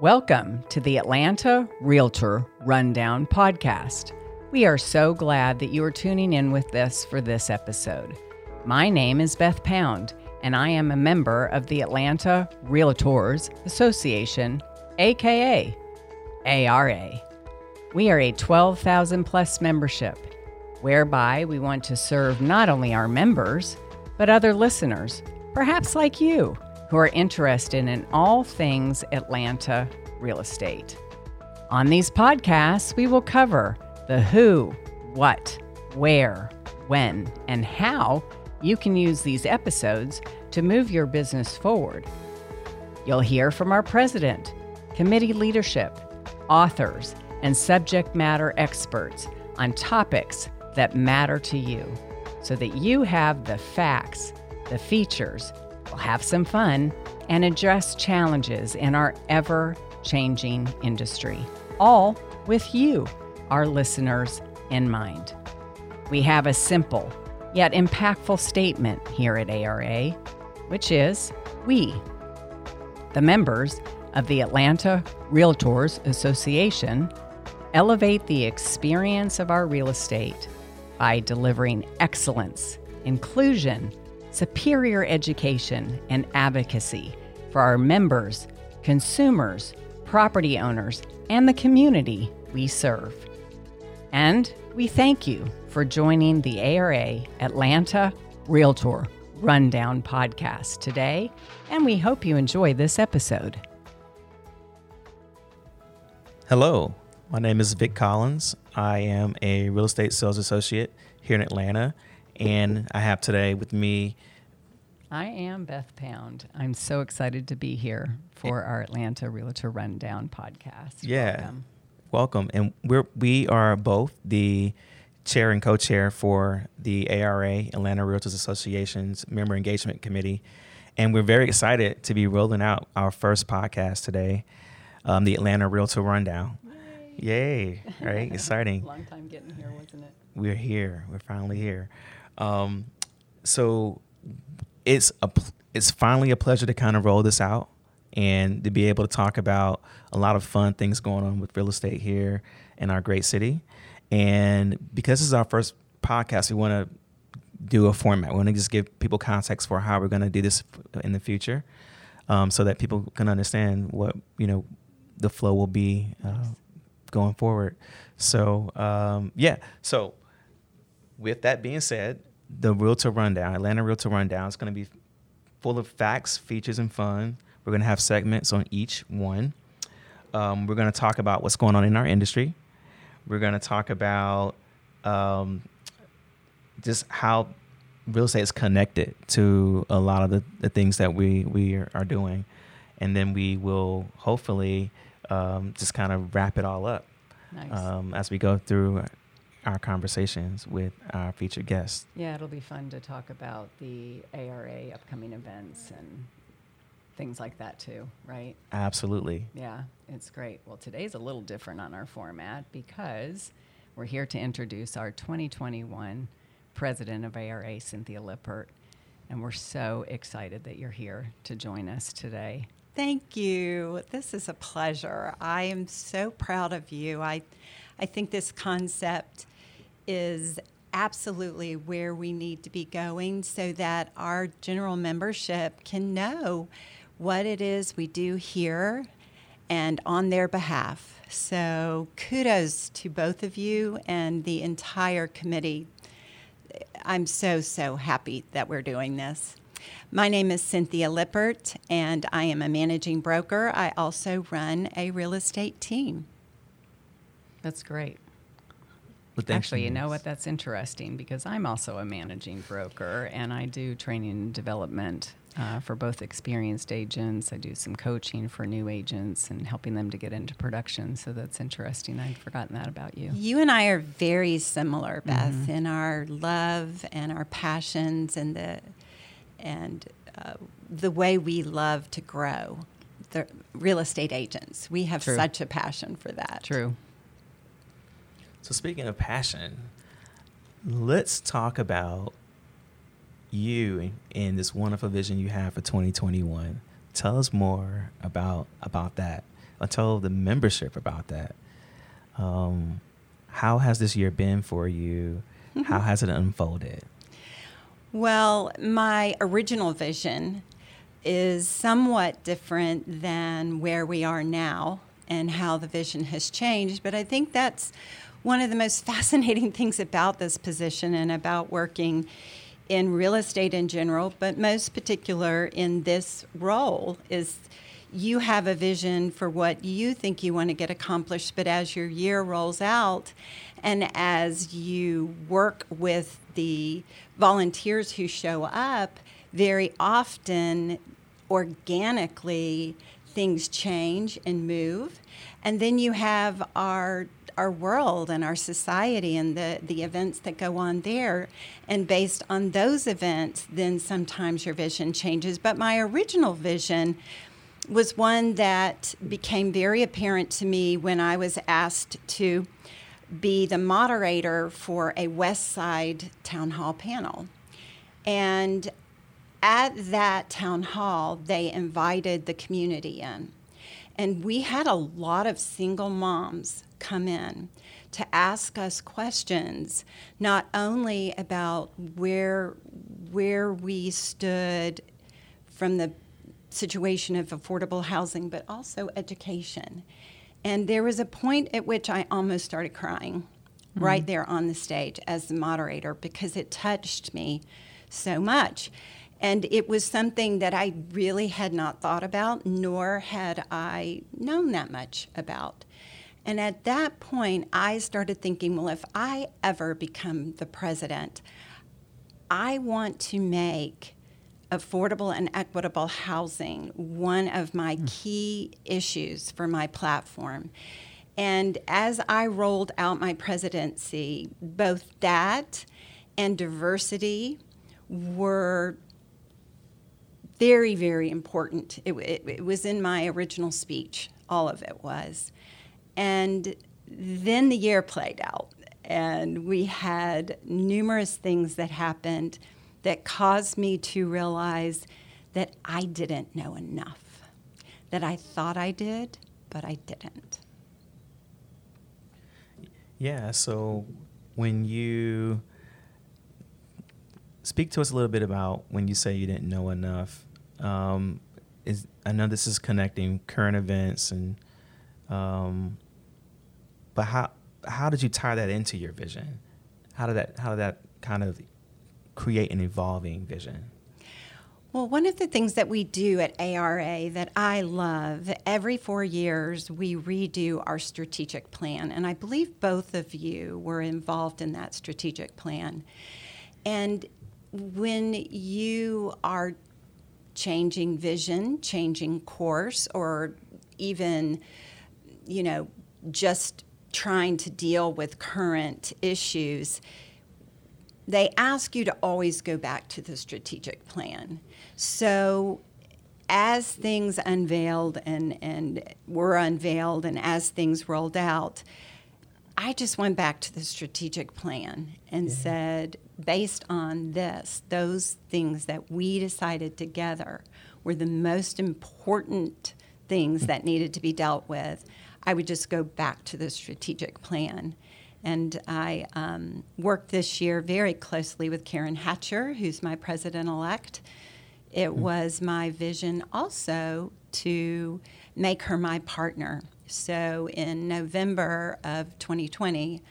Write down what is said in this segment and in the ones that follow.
Welcome to the Atlanta Realtor Rundown Podcast. We are so glad that you are tuning in with us for this episode. My name is Beth Pound, and I am a member of the Atlanta Realtors Association, aka ARA. We are a 12,000 plus membership, whereby we want to serve not only our members, but other listeners, perhaps like you who are interested in all things Atlanta real estate. On these podcasts, we will cover the who, what, where, when, and how you can use these episodes to move your business forward. You'll hear from our president, committee leadership, authors, and subject matter experts on topics that matter to you so that you have the facts, the features, have some fun and address challenges in our ever changing industry, all with you, our listeners, in mind. We have a simple yet impactful statement here at ARA, which is we, the members of the Atlanta Realtors Association, elevate the experience of our real estate by delivering excellence, inclusion, superior education and advocacy for our members, consumers, property owners, and the community we serve. And we thank you for joining the ARA Atlanta Realtor Rundown podcast today, and we hope you enjoy this episode. Hello, my name is Vic Collins. I am a real estate sales associate here in Atlanta and I have today with me. I am Beth Pound. I'm so excited to be here for our Atlanta Realtor Rundown podcast. Yeah, welcome. welcome. And we're we are both the chair and co-chair for the ARA Atlanta Realtors Association's Member Engagement Committee, and we're very excited to be rolling out our first podcast today, um, the Atlanta Realtor Rundown. Yay! Yay right, exciting. Long time getting here, wasn't it? We're here. We're finally here. Um, so it's a it's finally a pleasure to kind of roll this out and to be able to talk about a lot of fun things going on with real estate here in our great city. And because this is our first podcast, we want to do a format. We want to just give people context for how we're going to do this in the future, um, so that people can understand what you know the flow will be uh, going forward. So um, yeah, so with that being said, the Realtor Rundown, Atlanta Realtor Rundown, is going to be full of facts, features, and fun. We're going to have segments on each one. Um, we're going to talk about what's going on in our industry. We're going to talk about um, just how real estate is connected to a lot of the, the things that we, we are doing. And then we will hopefully um, just kind of wrap it all up nice. Um, as we go through our conversations with our featured guests. Yeah, it'll be fun to talk about the ARA upcoming events and things like that too, right? Absolutely. Yeah, it's great. Well, today's a little different on our format because we're here to introduce our 2021 president of ARA, Cynthia Lippert, and we're so excited that you're here to join us today. Thank you. This is a pleasure. I am so proud of you. I I think this concept is absolutely where we need to be going so that our general membership can know what it is we do here and on their behalf. So, kudos to both of you and the entire committee. I'm so, so happy that we're doing this. My name is Cynthia Lippert, and I am a managing broker. I also run a real estate team. That's great. Actually, you know what? That's interesting because I'm also a managing broker and I do training and development uh, for both experienced agents. I do some coaching for new agents and helping them to get into production. So that's interesting. I'd forgotten that about you. You and I are very similar, Beth, mm-hmm. in our love and our passions and the and uh, the way we love to grow. The real estate agents, we have True. such a passion for that. True. So speaking of passion, let's talk about you and this wonderful vision you have for 2021. Tell us more about about that. uh, tell the membership about that. Um, how has this year been for you? How has it unfolded? Well, my original vision is somewhat different than where we are now and how the vision has changed, but I think that's one of the most fascinating things about this position and about working in real estate in general, but most particular in this role is you have a vision for what you think you want to get accomplished, but as your year rolls out and as you work with the volunteers who show up, very often organically things change and move. And then you have our our world and our society and the, the events that go on there. And based on those events, then sometimes your vision changes. But my original vision was one that became very apparent to me when I was asked to be the moderator for a West Side Town Hall panel. And at that town hall, they invited the community in. And we had a lot of single moms come in to ask us questions, not only about where, where we stood from the situation of affordable housing, but also education. And there was a point at which I almost started crying mm-hmm. right there on the stage as the moderator because it touched me so much. And it was something that I really had not thought about, nor had I known that much about. And at that point, I started thinking, well, if I ever become the president, I want to make affordable and equitable housing one of my mm. key issues for my platform. And as I rolled out my presidency, both that and diversity were very, very important. It, it, it, was in my original speech, all of it was. And then the year played out, and we had numerous things that happened that caused me to realize that I didn't know enough, that I thought I did, but I didn't. Yeah, so when you speak to us a little bit about when you say you didn't know enough, um, is I know this is connecting current events and um, but how how did you tie that into your vision? How did that how did that kind of create an evolving vision? Well, one of the things that we do at ARA that I love, every four years we redo our strategic plan. And I believe both of you were involved in that strategic plan. And when you are changing vision, changing course, or even, you know, just trying to deal with current issues, they ask you to always go back to the strategic plan. So as things unveiled and, and were unveiled and as things rolled out, I just went back to the strategic plan and yeah. said, based on this, those things that we decided together were the most important things that needed to be dealt with, I would just go back to the strategic plan. And I um, worked this year very closely with Karen Hatcher, who's my president elect. It mm-hmm. was my vision also to make her my partner. So in November of 2020,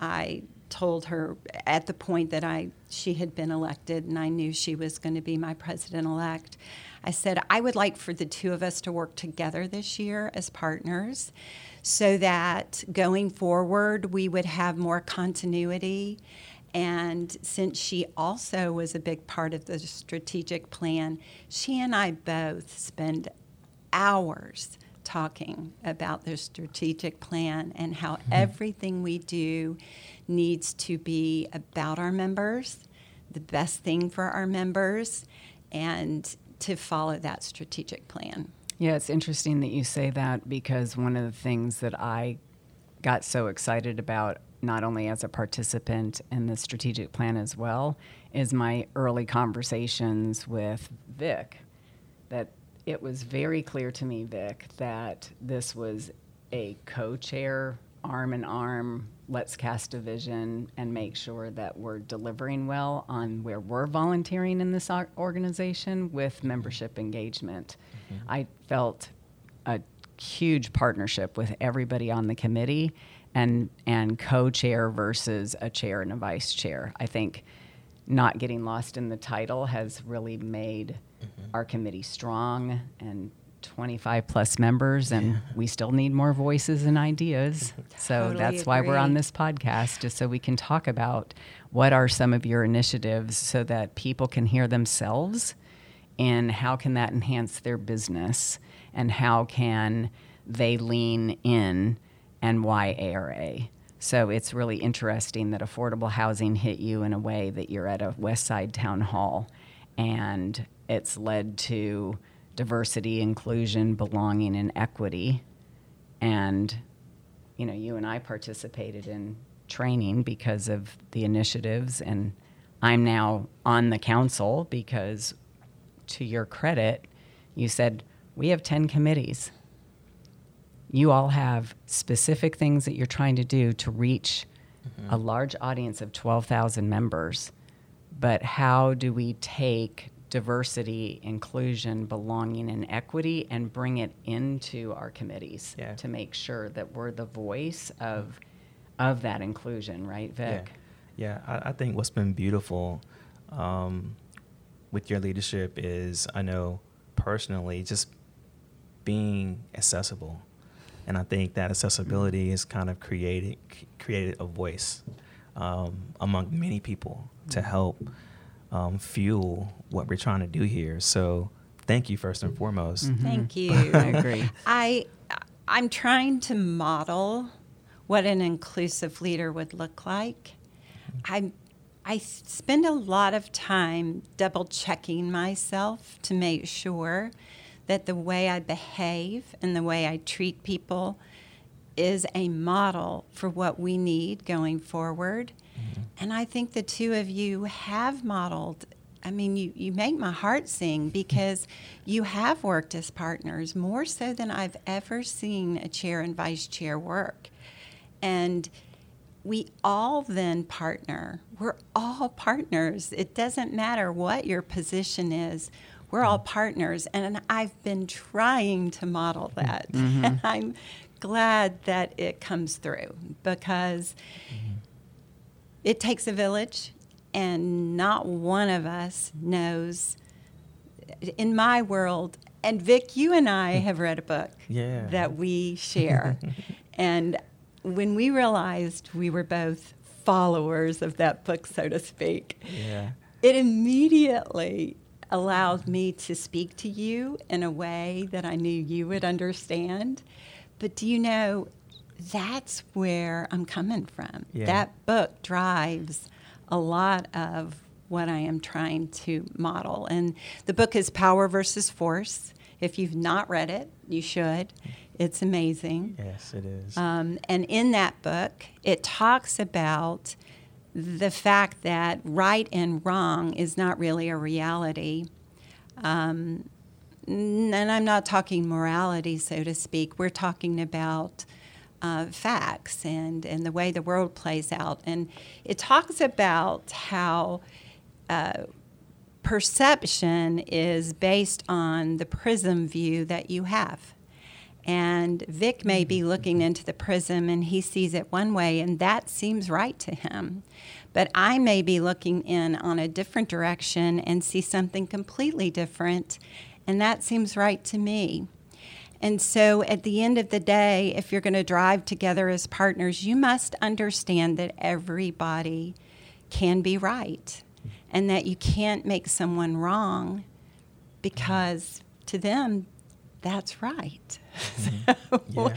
I told her at the point that I she had been elected and I knew she was going to be my president elect. I said I would like for the two of us to work together this year as partners so that going forward we would have more continuity. And since she also was a big part of the strategic plan, she and I both spend hours talking about the strategic plan and how mm-hmm. everything we do needs to be about our members, the best thing for our members, and to follow that strategic plan. Yeah, it's interesting that you say that because one of the things that I got so excited about, not only as a participant in the strategic plan as well, is my early conversations with Vic. That it was very clear to me, Vic, that this was a co chair, arm in arm, let's cast a vision and make sure that we're delivering well on where we're volunteering in this organization with membership engagement. Mm-hmm. I felt a huge partnership with everybody on the committee and and co-chair versus a chair and a vice chair. I think not getting lost in the title has really made mm-hmm. our committee strong and 25 plus members and yeah. we still need more voices and ideas. so totally that's agree. why we're on this podcast just so we can talk about what are some of your initiatives so that people can hear themselves and how can that enhance their business and how can they lean in and why ARA. So it's really interesting that affordable housing hit you in a way that you're at a West Side town hall and it's led to diversity, inclusion, belonging, and equity. And, you know, you and I participated in training because of the initiatives, and I'm now on the council because, to your credit, you said, we have 10 committees. You all have specific things that you're trying to do to reach mm-hmm. a large audience of 12,000 members. But how do we take diversity, inclusion, belonging, and equity and bring it into our committees yeah. to make sure that we're the voice of of that inclusion, right, Vic? Yeah, yeah. I, I think what's been beautiful um, with your leadership is I know personally just being accessible, and I think that accessibility has kind of created created a voice um, among many people to help um, fuel what we're trying to do here. So thank you first and foremost. Mm-hmm. Thank you. I agree. I I'm trying to model what an inclusive leader would look like. I I spend a lot of time double checking myself to make sure that the way I behave and the way I treat people is a model for what we need going forward. Mm-hmm. And I think the two of you have modeled. I mean, you, you make my heart sing because you have worked as partners more so than I've ever seen a chair and vice chair work. And we all then partner. We're all partners. It doesn't matter what your position is. We're all mm-hmm. partners. And I've been trying to model that. Mm-hmm. And I'm glad that it comes through because mm-hmm. It takes a village, and not one of us knows. In my world, and Vic, you and I have read a book yeah. that we share. and when we realized we were both followers of that book, so to speak, yeah. it immediately allowed me to speak to you in a way that I knew you would understand. But do you know, that's where I'm coming from. Yeah. That book drives a lot of what I am trying to model. And the book is Power versus Force. If you've not read it, you should. It's amazing. Yes, it is. Um, and in that book, it talks about the fact that right and wrong is not really a reality. Um, and I'm not talking morality, so to speak. We're talking about uh, facts and, and the way the world plays out. And it talks about how uh, perception is based on the prism view that you have. And Vic may be looking into the prism and he sees it one way, and that seems right to him. But I may be looking in on a different direction and see something completely different, and that seems right to me. And so at the end of the day, if you're going to drive together as partners, you must understand that everybody can be right and that you can't make someone wrong because to them, that's right. Mm-hmm. so, yeah.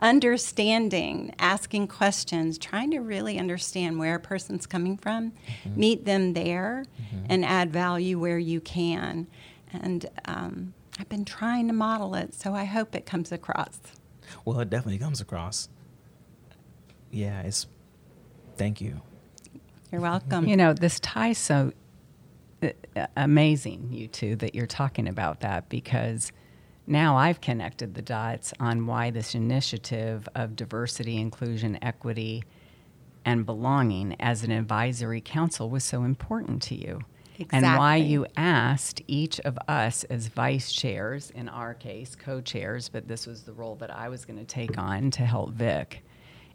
understanding, asking questions, trying to really understand where a person's coming from, mm-hmm. meet them there, mm-hmm. and add value where you can. And um, I've been trying to model it, so I hope it comes across. Well, it definitely comes across. Yeah, it's. Thank you. You're welcome. You know, this ties so uh, amazing, you two, that you're talking about that because now I've connected the dots on why this initiative of diversity, inclusion, equity, and belonging as an advisory council was so important to you. And why you asked each of us as vice chairs, in our case, co chairs, but this was the role that I was going to take on to help Vic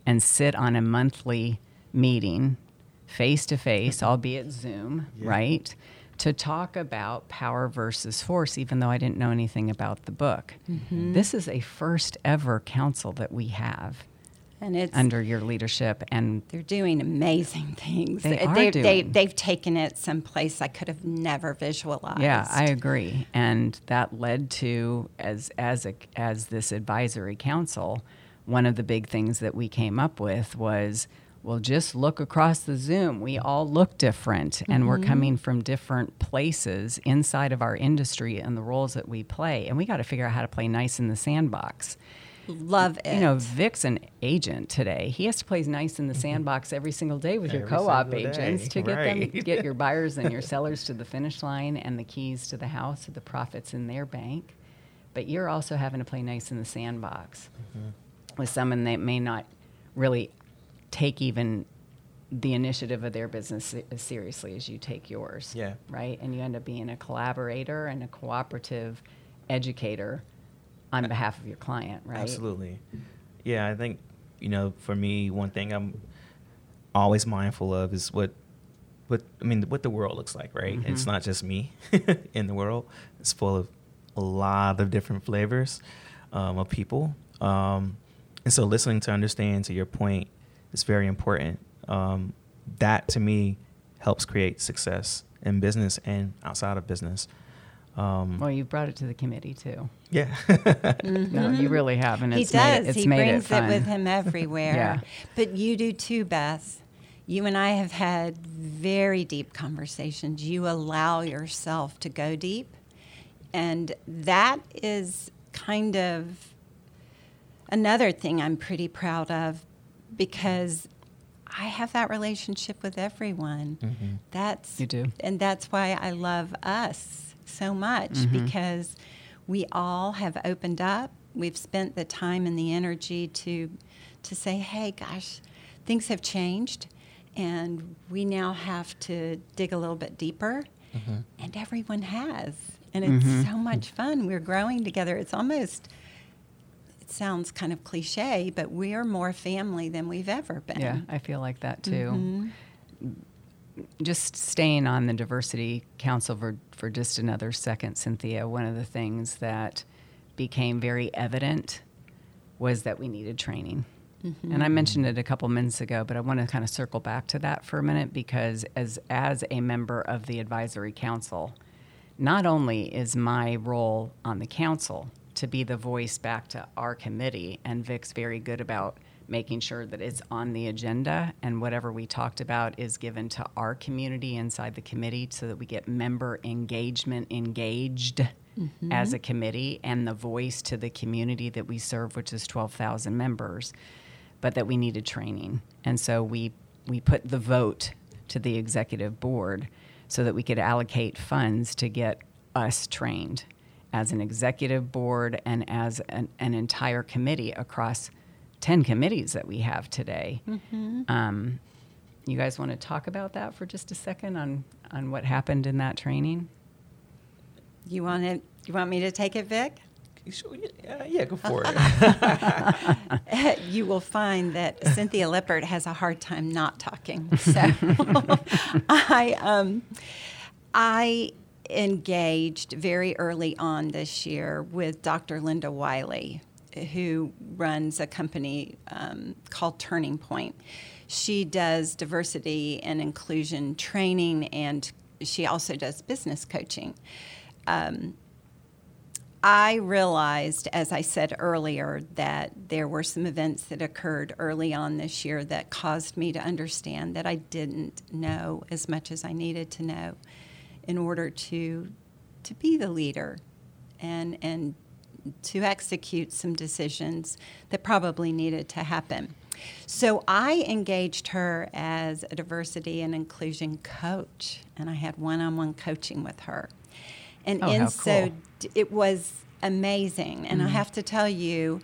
and sit on a monthly meeting, face to face, albeit Zoom, Yeah. right? To talk about power versus force, even though I didn't know anything about the book. Mm-hmm. This is a first ever council that we have And it's under your leadership. And they're doing amazing things. They are They, doing. they've taken it someplace I could have never visualized. Yeah, I agree, and that led to as as a as this advisory council, one of the big things that we came up with was, well, just look across the Zoom. We all look different, and we're mm-hmm. coming from different places inside of our industry and the roles that we play, and we got to figure out how to play nice in the sandbox. Love it. You know, Vic's an agent today. He has to play nice in the sandbox every single day with your co-op single day, agents to get them get your buyers and your sellers to the finish line and the keys to the house or the profits in their bank. But you're also having to play nice in the sandbox Mm-hmm. with someone that may not really take even the initiative of their business as seriously as you take yours. Yeah. Right? And you end up being a collaborator and a cooperative educator on behalf of your client, right? Absolutely. Yeah, I think you know, for me, one thing I'm always mindful of is what, what I mean, what the world looks like. Right? It's Mhm. not just me in the world. It's full of a lot of different flavors um, of people, um, and so listening to understand. To your point, is very important. Um, that to me helps create success in business and outside of business. Um, Well, you've brought it to the committee too. yeah. No, you really have, and he it's does. made it, it's he made brings it, fun. with him everywhere. Yeah. But you do too, Beth. You and I have had very deep conversations. You allow yourself to go deep. And that is kind of another thing I'm pretty proud of because I have that relationship with everyone. Mhm. That's You do. and that's why I love us so much Mhm. because we all have opened up. We've spent the time and the energy to to say, "Hey, gosh, things have changed, and we now have to dig a little bit deeper." Mhm. And everyone has, and it's Mhm. so much fun. We're growing together. It's almost it sounds kind of cliche, but we are more family than we've ever been. Yeah, I feel like that too. Mhm. Just staying on the diversity council for, for just another second, Cynthia. One of the things that became very evident was that we needed training. Mm-hmm. And I mentioned it a couple minutes ago, but I want to kind of circle back to that for a minute because as as a member of the advisory council, not only is my role on the council to be the voice back to our committee, and Vic's very good about making sure that it's on the agenda and whatever we talked about is given to our community inside the committee so that we get member engagement engaged mm-hmm. as a committee and the voice to the community that we serve, which is 12,000 members, but that we needed training. And so we, we put the vote to the executive board so that we could allocate funds to get us trained as an executive board and as an, an entire committee across 10 committees that we have today. Um, you guys want to talk about that for just a second on, on what happened in that training? You want it? You want me to take it, Vic? Sure, yeah, yeah, go for it. you will find that Cynthia Lippert has a hard time not talking. So I, um, I engaged very early on this year with Dr. Linda Wiley, who runs a company um, called Turning Point. She does diversity and inclusion training, and she also does business coaching. Um, I realized, as I said earlier, that there were some events that occurred early on this year that caused me to understand that I didn't know as much as I needed to know in order to to be the leader and and to execute some decisions that probably needed to happen. So I engaged her as a diversity and inclusion coach, and I had one on one coaching with her. And Oh, in so cool. it was amazing. And I have to tell you,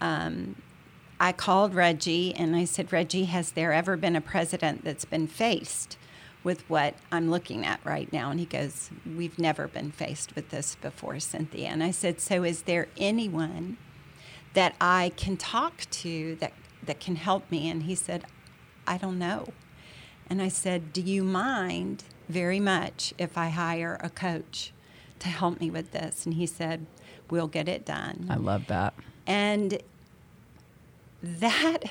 um, I called Reggie and I said, Reggie, has there ever been a president that's been faced with what I'm looking at right now? And he goes, We've never been faced with this before, Cynthia. And I said, So is there anyone that I can talk to that, that can help me? And he said, I don't know. And I said, Do you mind very much if I hire a coach to help me with this? And he said, We'll get it done. I love that. And that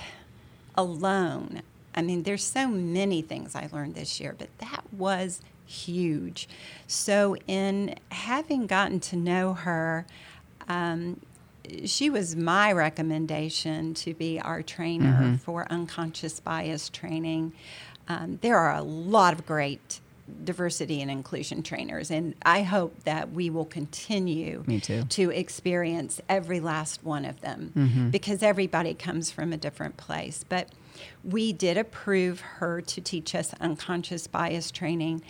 alone, I mean, there's so many things I learned this year, but that was huge. So, in having gotten to know her, um, she was my recommendation to be our trainer for unconscious bias training. Um, there are a lot of great diversity and inclusion trainers, and I hope that we will continue to experience every last one of them because everybody comes from a different place. But we did approve her to teach us unconscious bias training.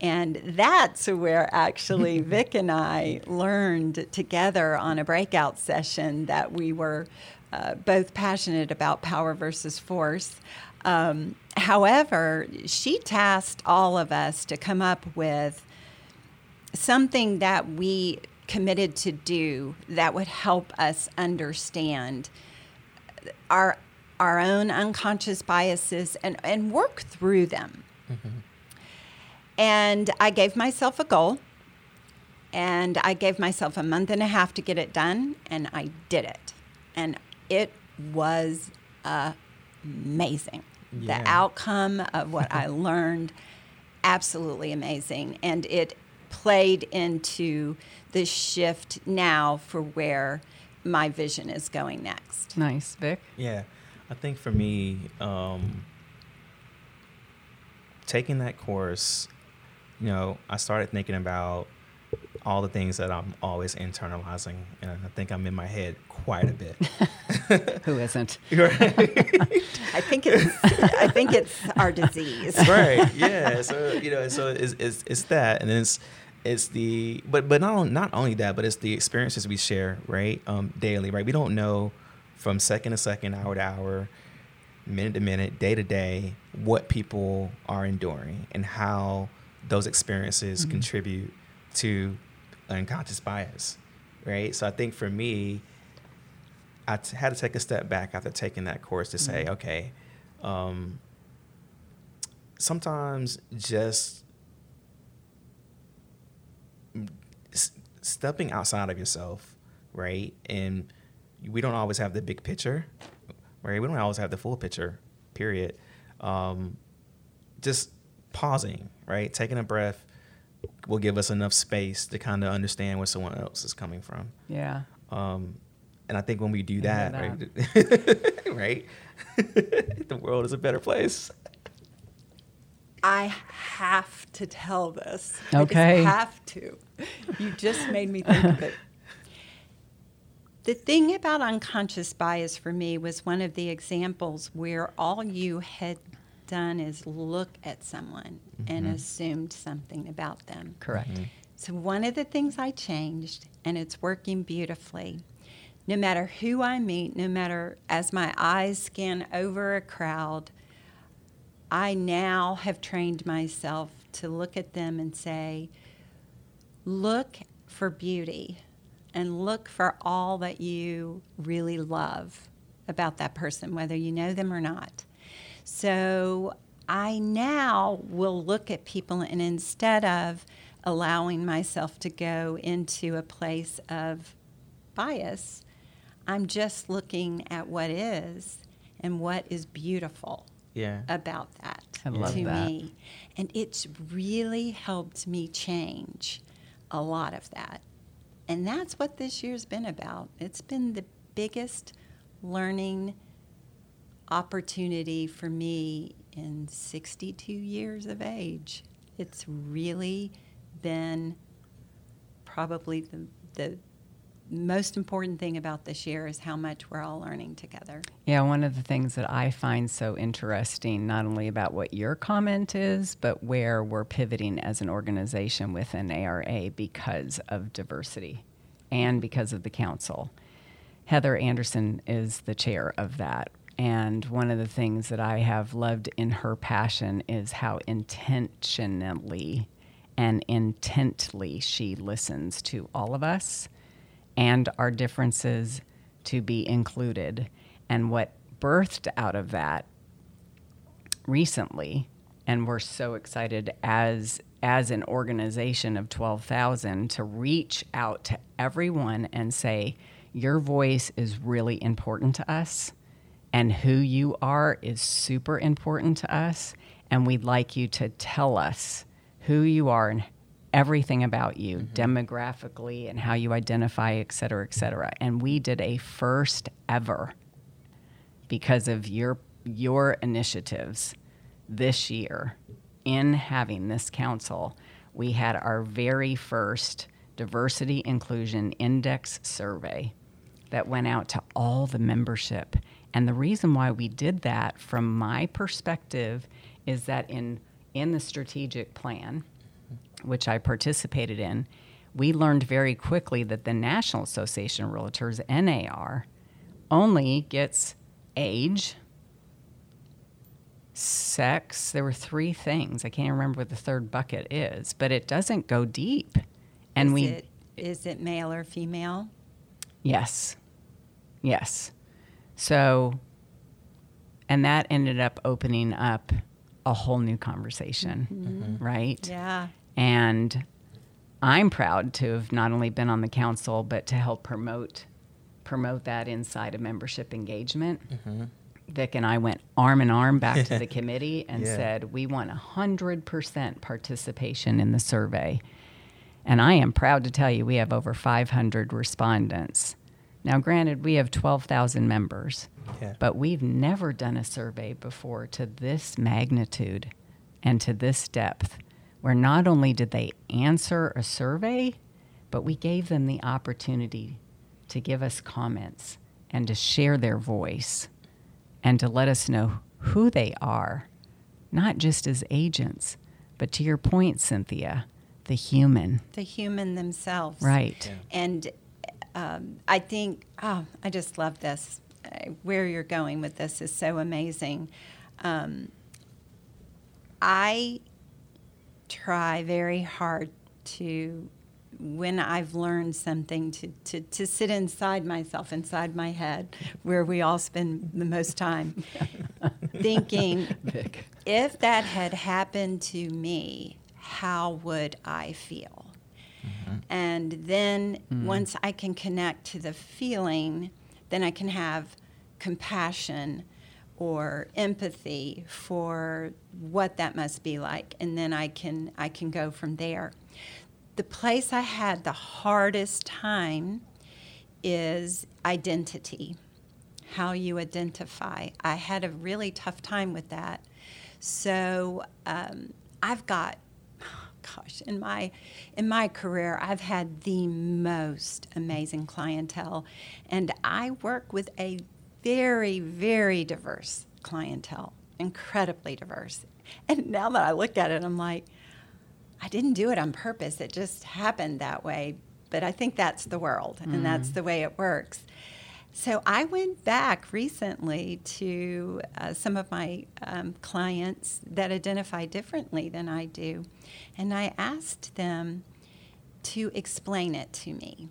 And that's where actually Vic and I learned together on a breakout session that we were uh, both passionate about power versus force. Um, however, she tasked all of us to come up with something that we committed to do that would help us understand our our own unconscious biases and, and work through them. Mm-hmm. And I gave myself a goal and I gave myself a month and a half to get it done and I did it. And it was amazing. Yeah. The outcome of what I learned absolutely amazing and it played into the shift now for where my vision is going next. Nice, Vic. Yeah, I think for me, um, taking that course, you know, I started thinking about all the things that I'm always internalizing, and I think I'm in my head quite a bit. Who isn't? I think it's I think it's our disease. right? Yeah. So you know, so it's, it's it's that, and then it's it's the but but not on- not only that, but it's the experiences we share, right? Um, daily, right? We don't know from second to second, hour to hour, minute to minute, day to day, what people are enduring and how those experiences contribute to unconscious bias, right? So I think for me, I t- had to take a step back after taking that course to say, okay, um, sometimes just s- stepping outside of yourself, right? And we don't always have the big picture, right? We don't always have the full picture, period. Um, just pausing, right? Taking a breath will give us enough space to kind of understand where someone else is coming from. Yeah. Um, and I think when we do I that, right, right, the world is a better place. I have to tell this. Okay. I just have to. You just made me think of it. The thing about unconscious bias for me was one of the examples where all you had done is look at someone and mm-hmm. assumed something about them. Correct. Mm-hmm. So, one of the things I changed, and it's working beautifully, no matter who I meet, no matter as my eyes scan over a crowd, I now have trained myself to look at them and say, look for beauty and look for all that you really love about that person, whether you know them or not. So I now will look at people and instead of allowing myself to go into a place of bias, I'm just looking at what is and what is beautiful Yeah. about that I love to that. me. And it's really helped me change a lot of that. And that's what this year's been about. It's been the biggest learning opportunity for me in 62 years of age. It's really been probably the, the most important thing about this year is how much we're all learning together. Yeah, one of the things that I find so interesting, not only about what your comment is, but where we're pivoting as an organization within ARA because of diversity and because of the council. Heather Anderson is the chair of that. And one of the things that I have loved in her passion is how intentionally and intently she listens to all of us and our differences to be included. And what birthed out of that recently, and we're so excited as as an organization of 12,000 to reach out to everyone and say your voice is really important to us and who you are is super important to us and we'd like you to tell us who you are and everything about you mm-hmm. demographically and how you identify, et cetera, et cetera. And we did a first ever because of your your initiatives this year in having this council. We had our very first diversity inclusion index survey that went out to all the membership. And the reason why we did that from my perspective is that in in the strategic plan, which I participated in, we learned very quickly that the National Association of Realtors, NAR, only gets age, sex. There were three things. I can't remember what the third bucket is, but it doesn't go deep. And is we it, is it male or female? Yes. Yes. So and that ended up opening up a whole new conversation, mm-hmm. right? Yeah. And I'm proud to have not only been on the council, but to help promote promote that inside of membership engagement. Mm-hmm. Vic and I went arm in arm back to the committee and yeah. said, we want 100% participation in the survey. And I am proud to tell you we have over 500 respondents. Now, granted, we have 12,000 members, yeah. but we've never done a survey before to this magnitude and to this depth where not only did they answer a survey, but we gave them the opportunity to give us comments and to share their voice and to let us know who they are, not just as agents, but to your point, Cynthia, the human. The human themselves. Right. Yeah. And um, I think, oh, I just love this. Uh, where you're going with this is so amazing. Um, I try very hard to when I've learned something to, to, to sit inside myself, inside my head, where we all spend the most time, thinking Vic. if that had happened to me, how would I feel? Mm-hmm. And then mm-hmm. once I can connect to the feeling, then I can have compassion or empathy for what that must be like and then I can I can go from there. The place I had the hardest time is identity. How you identify. I had a really tough time with that. So um, I've got gosh, in my in my career, I've had the most amazing clientele, and I work with a very, very diverse clientele, incredibly diverse. And now that I look at it, I'm like, I didn't do it on purpose. It just happened that way. But I think that's the world, mm. and that's mm. the way it works. So I went back recently to uh, some of my um, clients that identify differently than I do, and I asked them to explain it to me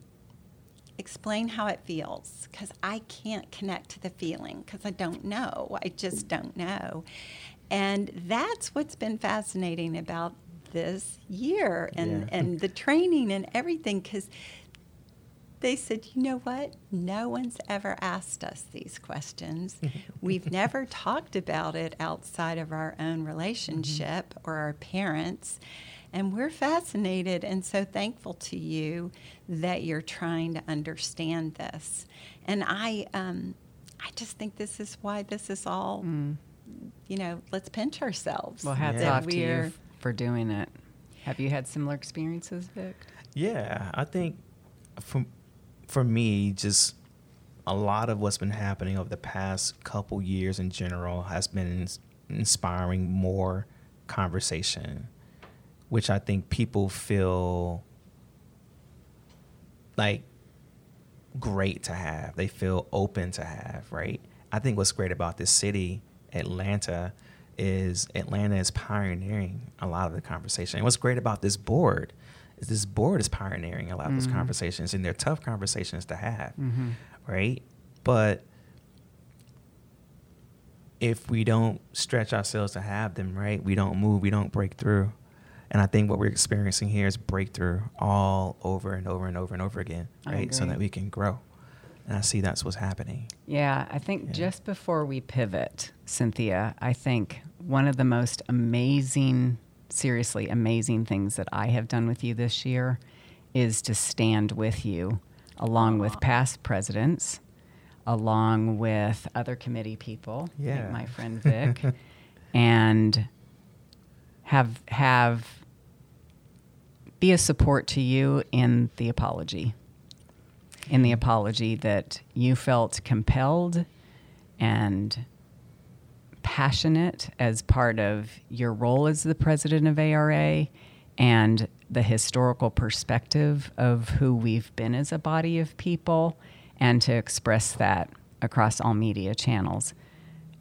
explain how it feels because I can't connect to the feeling because I don't know. I just don't know. And that's what's been fascinating about this year and, yeah. and the training and everything because they said, you know what? No one's ever asked us these questions. We've never talked about it outside of our own relationship mm-hmm. or our parents. And we're fascinated and so thankful to you that you're trying to understand this. And I, um, I just think this is why this is all, mm. you know, let's pinch ourselves. Well, hats yeah. off to you for doing it. Have you had similar experiences, Vic? Yeah, I think from for me, just a lot of what's been happening over the past couple years in general has been inspiring more conversation, which I think people feel like great to have. They feel open to have, right? I think what's great about this city, Atlanta, is Atlanta is pioneering a lot of the conversation. And what's great about this board is this board is pioneering a lot of mm-hmm. those conversations, and they're tough conversations to have, mm-hmm. right? But if we don't stretch ourselves to have them, right, we don't move, we don't break through. And I think what we're experiencing here is breakthrough all over and over and over and over again, right? So that we can grow. And I see that's what's happening. Yeah, I think yeah. just before we pivot, Cynthia, I think one of the most amazing, seriously amazing things that I have done with you this year is to stand with you along with past presidents, along with other committee people, yeah. like my friend Vic, and have have be a support to you in the apology. In the apology that you felt compelled and passionate as part of your role as the president of ARA and the historical perspective of who we've been as a body of people, and to express that across all media channels.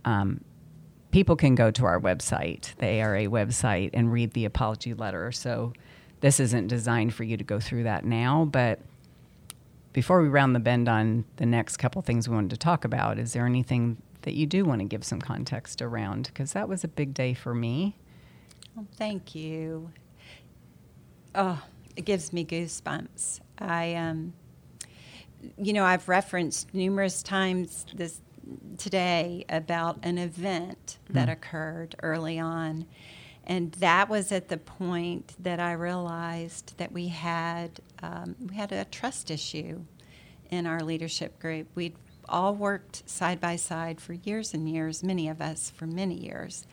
Um, people can go to our website, the ARA website, and read the apology letter. So this isn't designed for you to go through that now, but before we round the bend on the next couple things we wanted to talk about, is there anything that you do want to give some context around? Because that was a big day for me. Well, thank you. Oh, it gives me goosebumps. I, um, you know, I've referenced numerous times this today about an event that mm. occurred early on. And that was at the point that I realized that we had um, we had a trust issue in our leadership group. We'd all worked side by side for years and years, many of us for many years.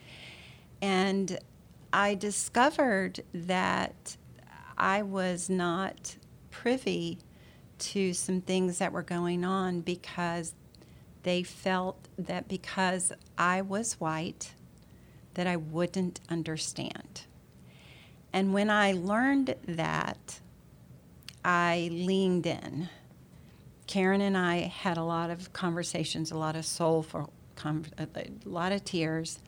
And I discovered that I was not privy to some things that were going on because they felt that because I was white, that I wouldn't understand. And when I learned that, I leaned in. Karen and I had a lot of conversations, a lot of soulful, a lot of tears,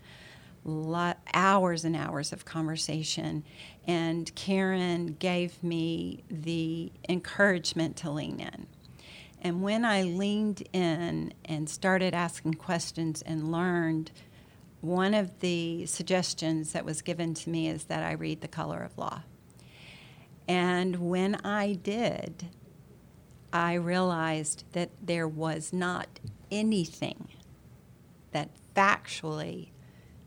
lot hours and hours of conversation. And Karen gave me the encouragement to lean in. And when I leaned in and started asking questions and learned, one of the suggestions that was given to me is that I read The Color of Law. And when I did, I realized that there was not anything that factually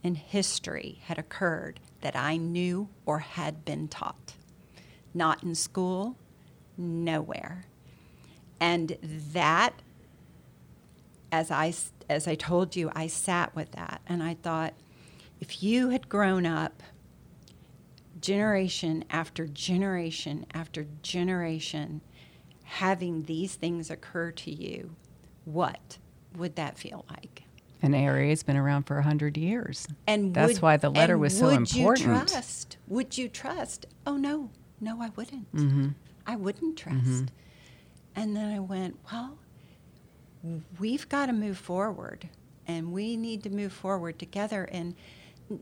in history had occurred that I knew or had been taught. Not in school, nowhere. And that, as I, as I told you, I sat with that and I thought, if you had grown up generation after generation after generation having these things occur to you, what would that feel like? An area has been around for 100 years. And that's would, why the letter was so important. Would you trust? Would you trust? Oh, no. No, I wouldn't. Mm-hmm. I wouldn't trust. Mm-hmm. And then I went, well, we've got to move forward and we need to move forward together. And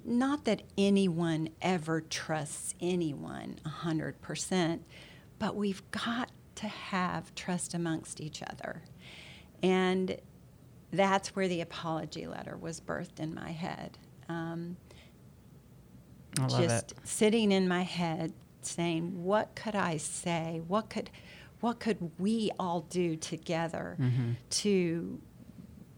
not that anyone ever trusts anyone 100%, but we've got to have trust amongst each other. And that's where the apology letter was birthed in my head. Um, just it. sitting in my head saying, what could I say? What could what could we all do together mm-hmm. to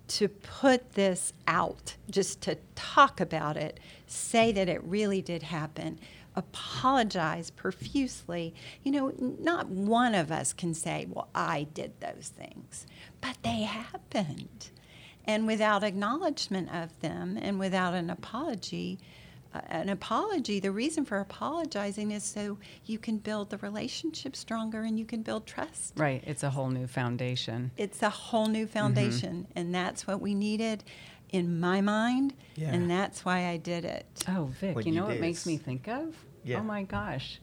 to put this out, just to talk about it, say that it really did happen, apologize profusely. You know, not one of us can say, well, I did those things, but they happened. And without acknowledgement of them and without an apology, an apology, the reason for apologizing is so you can build the relationship stronger and you can build trust. Right. It's a whole new foundation. It's a whole new foundation, mm-hmm. and that's what we needed in my mind, yeah. and that's why I did it. Oh, Vic, what you know what makes me think of? Yeah. Oh my gosh.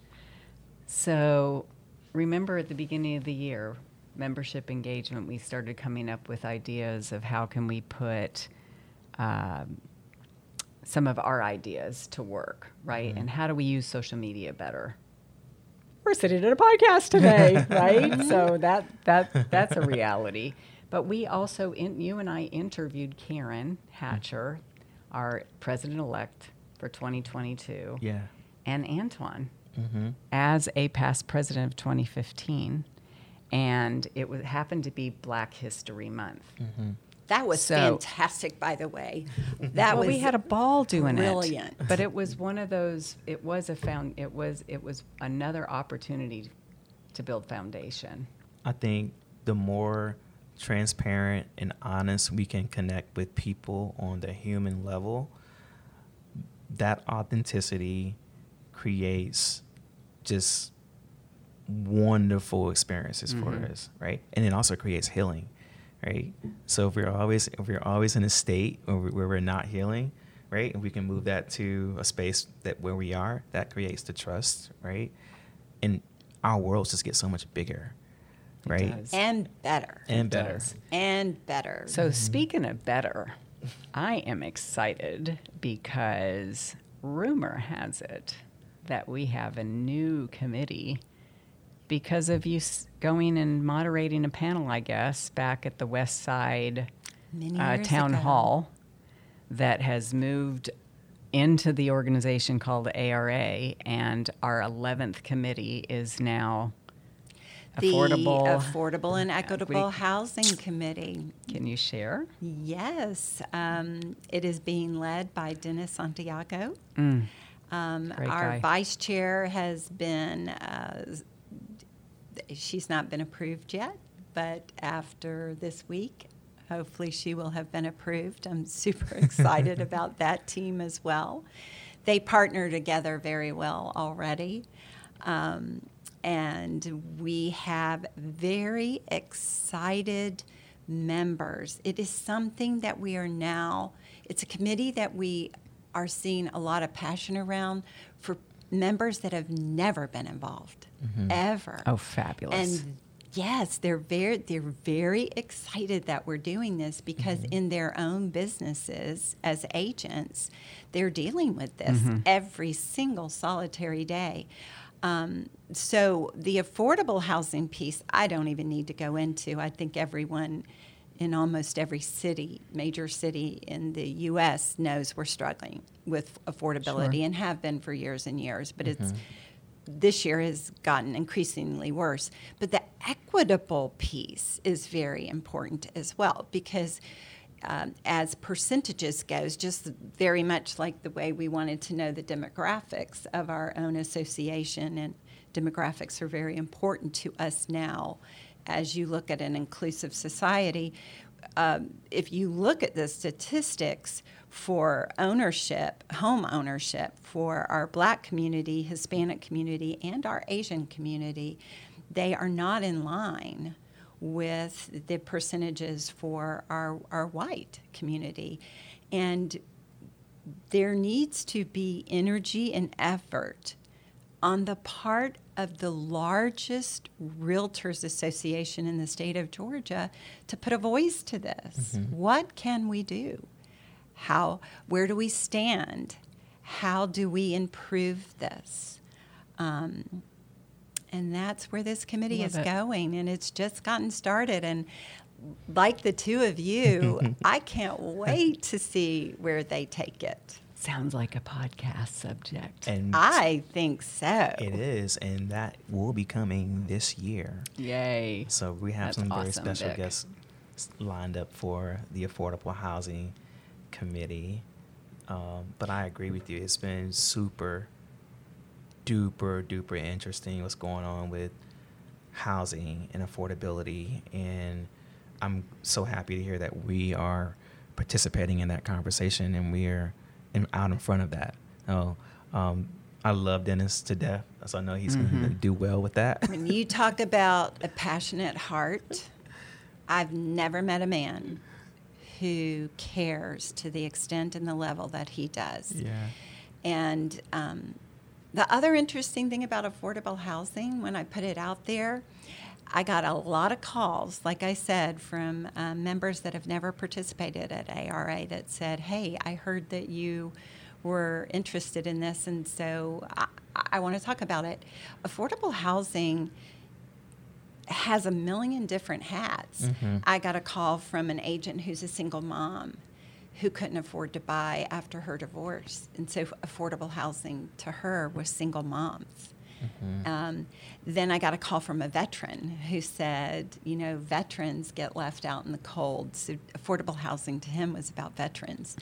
So, remember at the beginning of the year, membership engagement, we started coming up with ideas of how can we put um, some of our ideas to work, right? Mm-hmm. And how do we use social media better? We're sitting in a podcast today, right? So that that that's a reality. But we also, in, you and I interviewed Karen Hatcher, our president elect for 2022. Yeah. And Antoine mm-hmm. as a past president of 2015. And it was, happened to be Black History Month. That was so, fantastic, by the way. That well, was we had a ball doing brilliant. it. But it was one of those. It was a found. It was it was another opportunity to build foundation. I think the more transparent and honest we can connect with people on the human level, that authenticity creates just wonderful experiences mm-hmm. for us, right? And it also creates healing right? So if we're always if we're always in a state where, we, where we're not healing, right, and we can move that to a space that where we are, that creates the trust, right? And our worlds just get so much bigger, right? And better. And better. And better. So mm-hmm. speaking of better, I am excited because rumor has it that we have a new committee because of you going and moderating a panel, I guess, back at the West Side uh, Town ago. Hall that has moved into the organization called ARA, and our 11th committee is now the affordable, affordable and equitable we, housing committee. Can you share? Yes, um, it is being led by Dennis Santiago. Mm, um, our guy. vice chair has been uh, she's not been approved yet, but after this week, hopefully she will have been approved. I'm super excited about that team as well. They partner together very well already. Um, and we have very excited members. It is something that we are now, it's a committee that we are seeing a lot of passion around members that have never been involved mm-hmm. ever. Oh, fabulous! And yes, they're very they're very excited that we're doing this because mm-hmm. in their own businesses as agents, they're dealing with this mm-hmm. every single solitary day. Um, so the affordable housing piece, I don't even need to go into. I think everyone in almost every city, major city in the U.S., knows we're struggling with affordability sure. and have been for years and years. But mm-hmm. it's this year has gotten increasingly worse. But the equitable piece is very important as well because. Um, as percentages goes, just very much like the way we wanted to know the demographics of our own association, and demographics are very important to us now as you look at an inclusive society, um, if you look at the statistics for ownership, home ownership for our black community, Hispanic community, and our Asian community, they are not in line with the percentages for our, our white community. And there needs to be energy and effort on the part of the largest realtors association in the state of Georgia to put a voice to this. Mm-hmm. What can we do? How where do we stand? How do we improve this? Um, and that's where this committee Love is it. going and it's just gotten started and like the two of you, I can't wait to see where they take it. Sounds like a podcast subject. And I think so. It is, and that will be coming this year. Yay. So we have That's some very awesome, special Vic. guests lined up for the Affordable Housing Committee. Um, but I agree with you. It's been super duper duper interesting what's going on with housing and affordability and I'm so happy to hear that we are participating in that conversation and we are in, out in front of that, Oh, um, I love Dennis to death, so I know he's going to do well with that. When you talk about a passionate heart, I've never met a man who cares to the extent and the level that he does. yeah. And um, the other interesting thing about affordable housing, when I put it out there, I got a lot of calls, like I said, from uh, members that have never participated at ARA that said, Hey, I heard that you were interested in this, and so I, I want to talk about it. Affordable housing has a million different hats. I got a call from an agent who's a single mom who couldn't afford to buy after her divorce. And so affordable housing to her was single moms. Um, then I got a call from a veteran who said, you know, veterans get left out in the cold. So affordable housing to him was about veterans.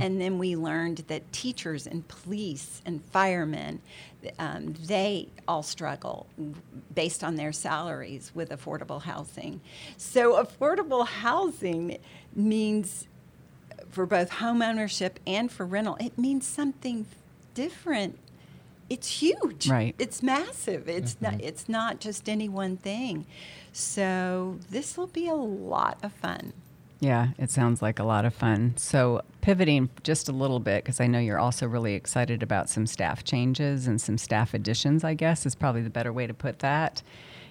And then we learned that teachers and police and firemen, um, they all struggle based on their salaries with affordable housing. So affordable housing means for both home ownership and for rental, it means something different. It's huge. Right. It's massive. It's not it's not just any one thing. So this will be a lot of fun. Yeah, it sounds like a lot of fun. So, pivoting just a little bit, because I know you're also really excited about some staff changes and some staff additions, I guess is probably the better way to put that.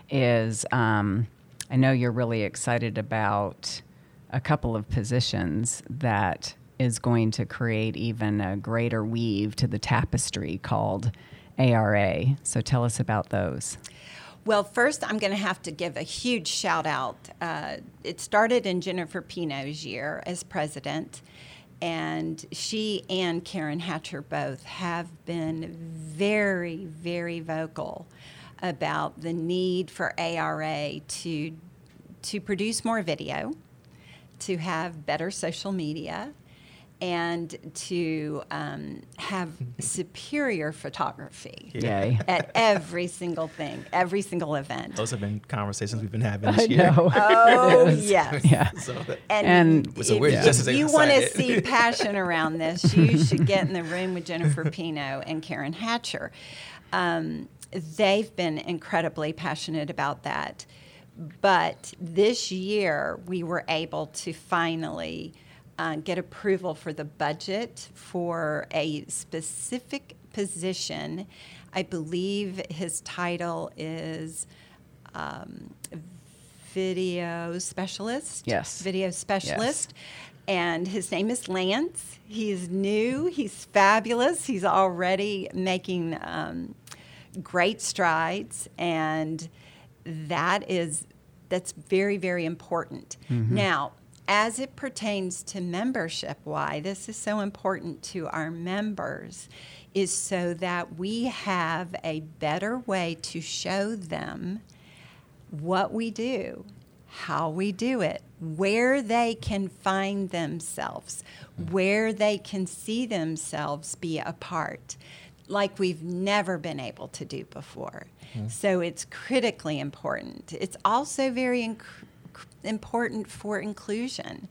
Is um, I know you're really excited about a couple of positions that is going to create even a greater weave to the tapestry called ARA. So, tell us about those. Well, first, I'm going to have to give a huge shout out. Uh, it started in Jennifer Pino's year as president, and she and Karen Hatcher both have been very, very vocal about the need for ARA to to produce more video, to have better social media, and to um, have superior photography Yay. at every single thing, every single event. Those have been conversations we've been having I this year. know. Oh yes. Yeah. So that- And, And- So if, we're just if you want to see passion around this, you should get in the room with Jennifer Pino and Karen Hatcher. Um, they've been incredibly passionate about that. But this year, we were able to finally uh, get approval for the budget for a specific position. I believe his title is um, video specialist. Yes. Video specialist. And his name is Lance. He's new. He's fabulous. He's already making um, great strides, and that is that's very very important. Now, as it pertains to membership, why this is so important to our members is so that we have a better way to show them what we do, how we do it, where they can find themselves, where they can see themselves be a part, like we've never been able to do before. Hmm. So it's critically important. It's also very inc- important for inclusion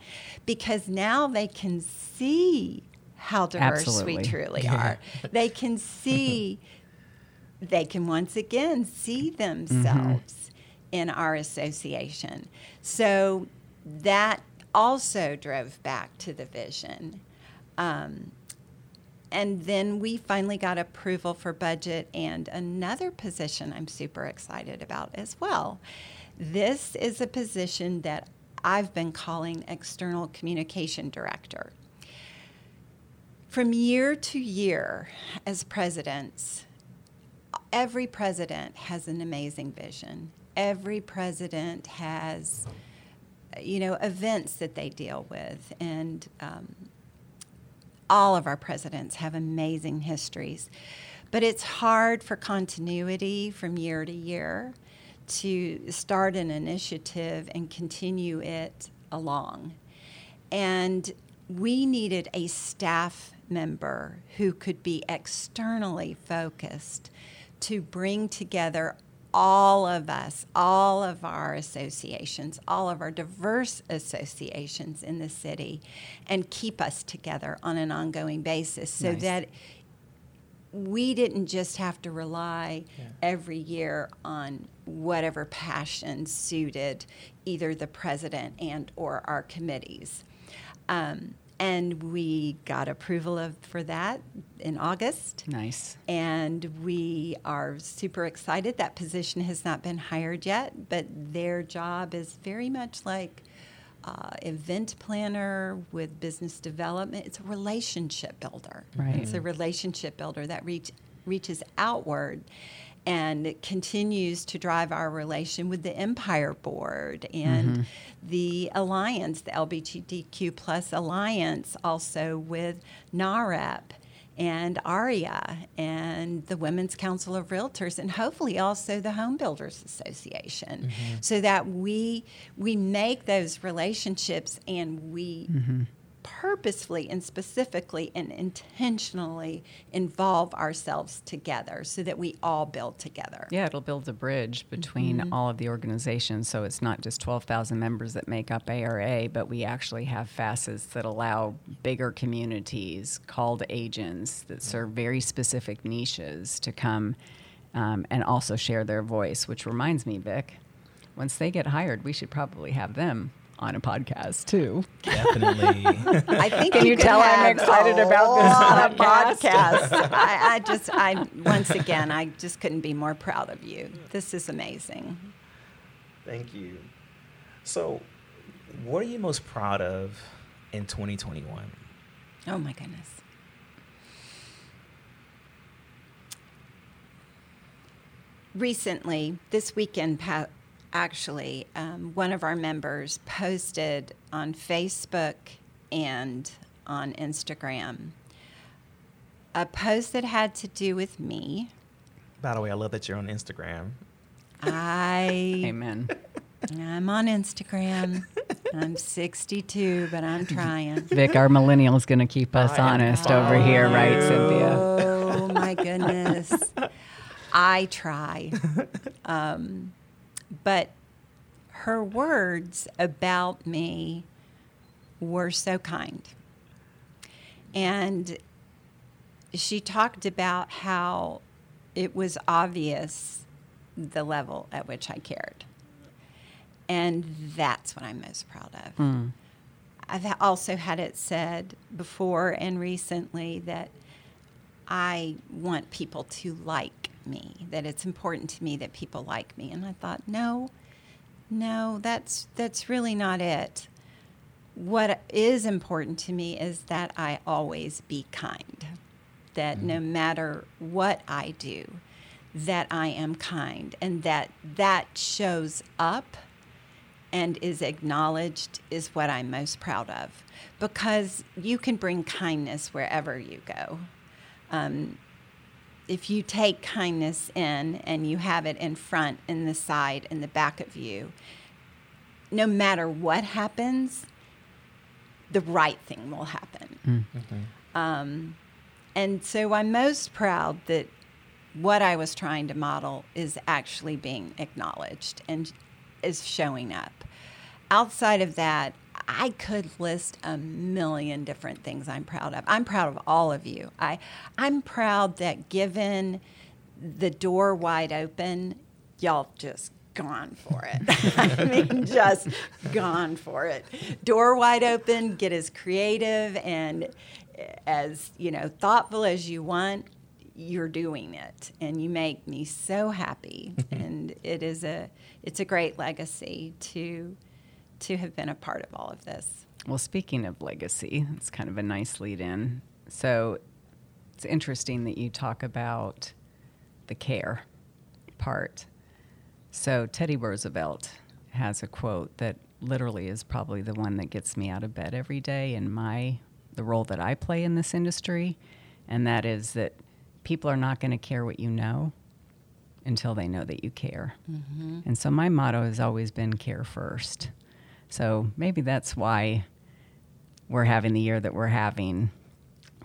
because now they can see how diverse Absolutely. we truly are. They can see they can once again see themselves in our association. So that also drove back to the vision. Um, and then we finally got approval for budget and another position I'm super excited about as well. This is a position that I've been calling external communication director. From year to year, as presidents, every president has an amazing vision. Every president has, you know, events that they deal with, and um, all of our presidents have amazing histories. But it's hard for continuity from year to year to start an initiative and continue it along. And we needed a staff member who could be externally focused to bring together all of us, all of our associations, all of our diverse associations in the city, and keep us together on an ongoing basis so Nice. that we didn't just have to rely Yeah. every year on whatever passion suited either the president and or our committees. Um, and we got approval of, for that in August. Nice. And we are super excited. That position has not been hired yet, but their job is very much like uh, event planner with business development. It's a relationship builder. Right. It's a relationship builder that reach, reaches outward and continues to drive our relation with the Empire Board and mm-hmm. the Alliance, the LGBTQ plus Alliance, also with NAREP and AREAA and the Women's Council of Realtors and hopefully also the Home Builders Association. Mm-hmm. So that we we make those relationships and we mm-hmm. Purposefully and specifically and intentionally involve ourselves together so that we all build together. Yeah, it'll build a bridge between all of the organizations. So it's not just 12,000 members that make up ARA, but we actually have facets that allow bigger communities called agents that serve very specific niches to come um, and also share their voice, which reminds me, Vic, once they get hired, we should probably have them on a podcast too. Definitely. I think Can you could tell I'm excited a about this lot of podcast? I, I just, I once again, I just couldn't be more proud of you. This is amazing. Thank you. So, what are you most proud of in 2021? Oh my goodness. Recently, this weekend, pa- actually, um, one of our members posted on Facebook and on Instagram a post that had to do with me. By the way, I love that you're on Instagram. I Amen. I'm on Instagram. I'm 62, but I'm trying. Vic, our millennial is going to keep us I honest over here, right, Cynthia? Oh my goodness. I try. Um, but her words about me were so kind. And she talked about how it was obvious the level at which I cared. And that's what I'm most proud of. Mm. I've also had it said before and recently that I want people to like me, that it's important to me that people like me. And I thought, no, no, that's that's really not it. What is important to me is that I always be kind. That no matter what I do, that I am kind and that that shows up and is acknowledged is what I'm most proud of because you can bring kindness wherever you go. Um, if you take kindness in and you have it in front, in the side, in the back of you, no matter what happens, the right thing will happen. Um, and so I'm most proud that what I was trying to model is actually being acknowledged and is showing up. Outside of that, I could list a million different things I'm proud of. I'm proud of all of you. I, I'm proud that given the door wide open, y'all just gone for it. I mean, just gone for it. Door wide open, get as creative and as, you know, thoughtful as you want. You're doing it and you make me so happy. Mm-hmm. and it is a it's a great legacy to to have been a part of all of this. Well, speaking of legacy, it's kind of a nice lead in. So it's interesting that you talk about the care part. So Teddy Roosevelt has a quote that literally is probably the one that gets me out of bed every day in my the role that I play in this industry, and that is that people are not going to care what you know until they know that you care. Mm-hmm. And so my motto has always been care first. So maybe that's why we're having the year that we're having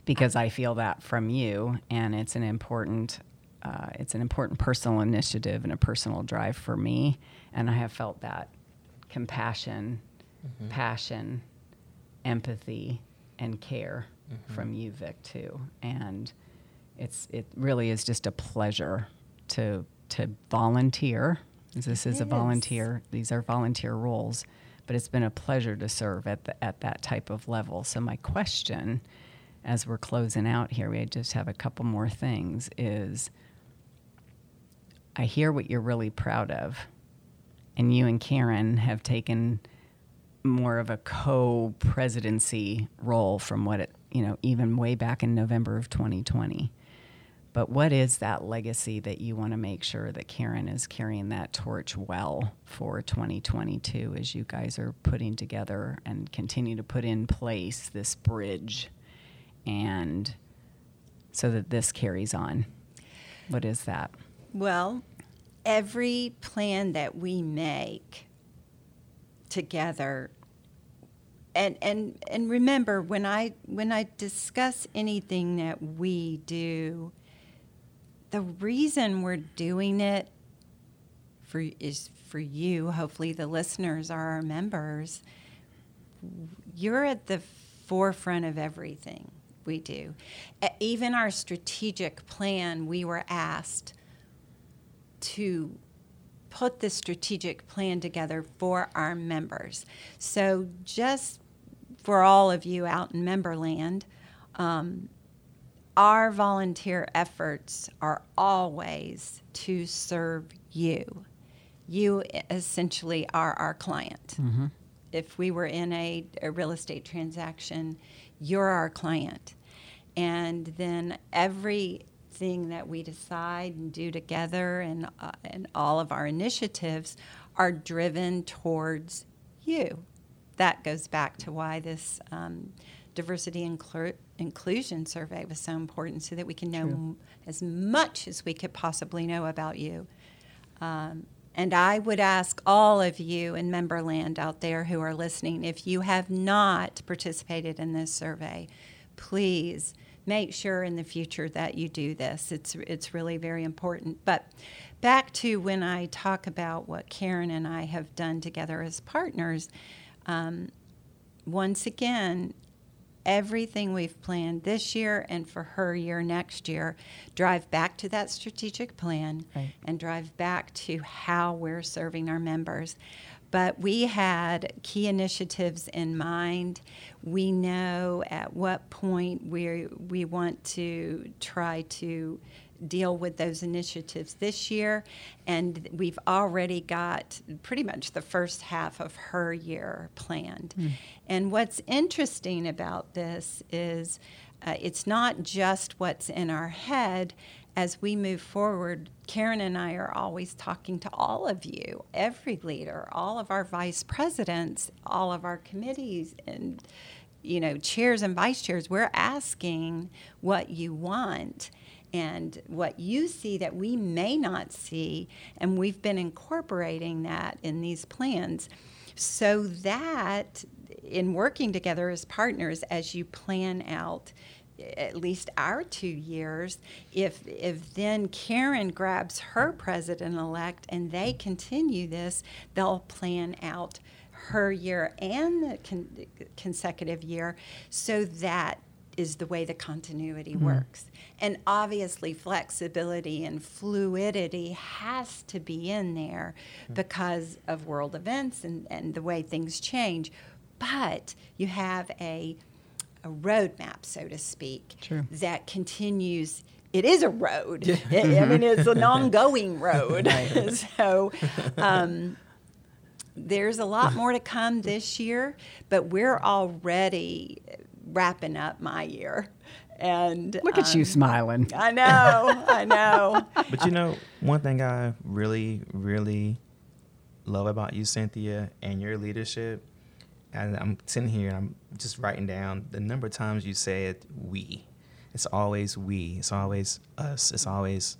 because I feel that from you, and it's an important, uh, it's an important personal initiative and a personal drive for me, and I have felt that compassion, passion, empathy, and care from you, Vic, too. And it's it really is just a pleasure to to volunteer. This is a is. volunteer. These are volunteer roles, but it's been a pleasure to serve at the, at that type of level. So my question, as we're closing out here, we just have a couple more things. Is I hear what you're really proud of, and you and Karen have taken more of a co-presidency role from what it you know even way back in November of 2020. But what is that legacy that you want to make sure that Karen is carrying that torch well for 2022 as you guys are putting together and continue to put in place this bridge and so that this carries on? What is that? Well, every plan that we make together and and and remember when I when I discuss anything that we do the reason we're doing it for is for you hopefully the listeners are our members you're at the forefront of everything we do even our strategic plan we were asked to put the strategic plan together for our members. So, just for all of you out in Memberland, um, our volunteer efforts are always to serve you. You essentially are our client. If we were in a, a real estate transaction, you're our client. And then everything that we decide and do together and, uh, and all of our initiatives are driven towards you. That goes back to why this um, diversity inclu- inclusion survey was so important so that we can know m- as much as we could possibly know about you. Um, and I would ask all of you in Memberland out there who are listening if you have not participated in this survey, please make sure in the future that you do this. It's, it's really very important. But back to when I talk about what Karen and I have done together as partners, um, once again, everything we've planned this year and for her year next year drive back to that strategic plan Right. and drive back to how we're serving our members. But we had key initiatives in mind. We know at what point we we want to try to deal with those initiatives this year, and we've already got pretty much the first half of her year planned. And what's interesting about this is uh, it's not just what's in our head. As we move forward, Karen and I are always talking to all of you, every leader, all of our vice presidents, all of our committees, and you know, chairs and vice chairs. We're asking what you want and what you see that we may not see, and we've been incorporating that in these plans so that in working together as partners as you plan out at least our two years if if then Karen grabs her president elect and they continue this they'll plan out her year and the con- consecutive year so that is the way the continuity works. And obviously, flexibility and fluidity has to be in there because of world events and, and the way things change. But you have a, a roadmap, so to speak, True. that continues. It is a road. I I mean, it's an ongoing road. so, um, there's a lot more to come this year, but we're already wrapping up my year. And Look at you um, smiling. I know, I know. But you know, one thing I really, really love about you, Cynthia, and your leadership, and I'm sitting here and I'm just writing down the number of times you said we. It's always we. It's always us. It's always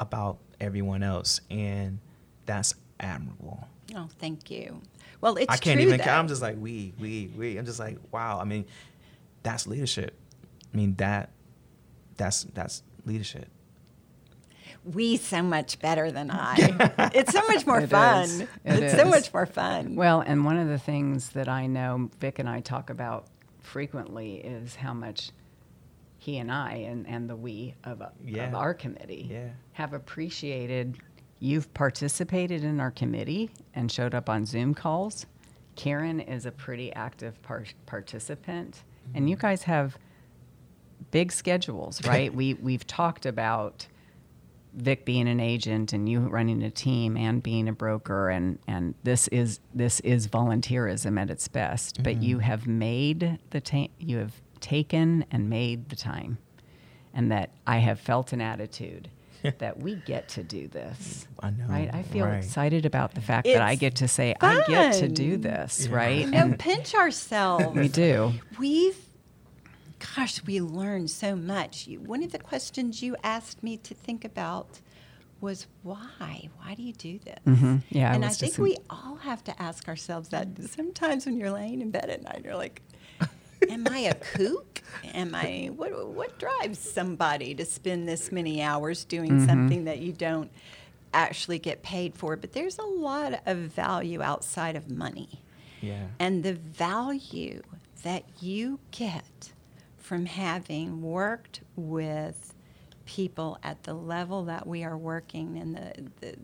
about everyone else, and that's admirable. Oh, thank you. Well, it's I can't true, even. though. I'm just like we, we, we. I'm just like wow. I mean, that's leadership. I mean that, that's that's leadership. we so much better than I. it's so much more It fun. is. It it's so much more fun. Well, and one of the things that I know Vic and I talk about frequently is how much he and I and, and the we of, of Yeah. our committee Yeah. have appreciated you've participated in our committee and showed up on Zoom calls. Karen is a pretty active par- participant, and mm-hmm. you guys have big schedules, right? we we've talked about Vic being an agent and you running a team and being a broker and and this is this is volunteerism at its best. But you mm-hmm. have made the ta- you have taken and made the time. And that I have felt an attitude that we get to do this I know, right I feel right. excited about the fact that I get to say I get to do this Yeah. right No, and pinch ourselves. we do We've, gosh, we learned so much. You, one of the questions you asked me to think about was why? Why do you do this? Mhm. Yeah, and I was think we all have to ask ourselves that. Sometimes when you're laying in bed at night, you're like, "Am I a kook? Am I what? What drives somebody to spend this many hours doing Mm-hmm. something that you don't actually get paid for?" But there's a lot of value outside of money. Yeah. And the value that you get from having worked with people at the level that we are working and the, the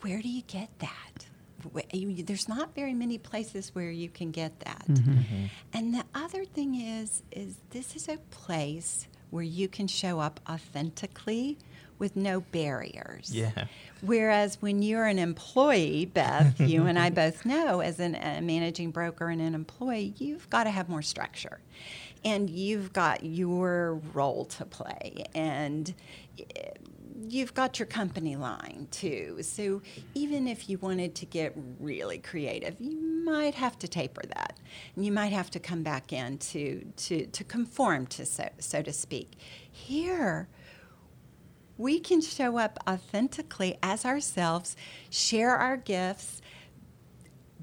where do you get that? Wh- you- There's not very many places where you can get that. Mm-hmm. Mm-hmm. And the other thing is, is this is a place where you can show up authentically with no barriers. Yeah. Whereas when you're an employee, Beth, you and I both know as an, a managing broker and an employee, you've got to have more structure. And you've got your role to play. And you've got your company line too. So even if you wanted to get really creative, you might have to taper that. And you might have to come back in to, to, to conform to, so, so to speak. Here, we can show up authentically as ourselves, share our gifts,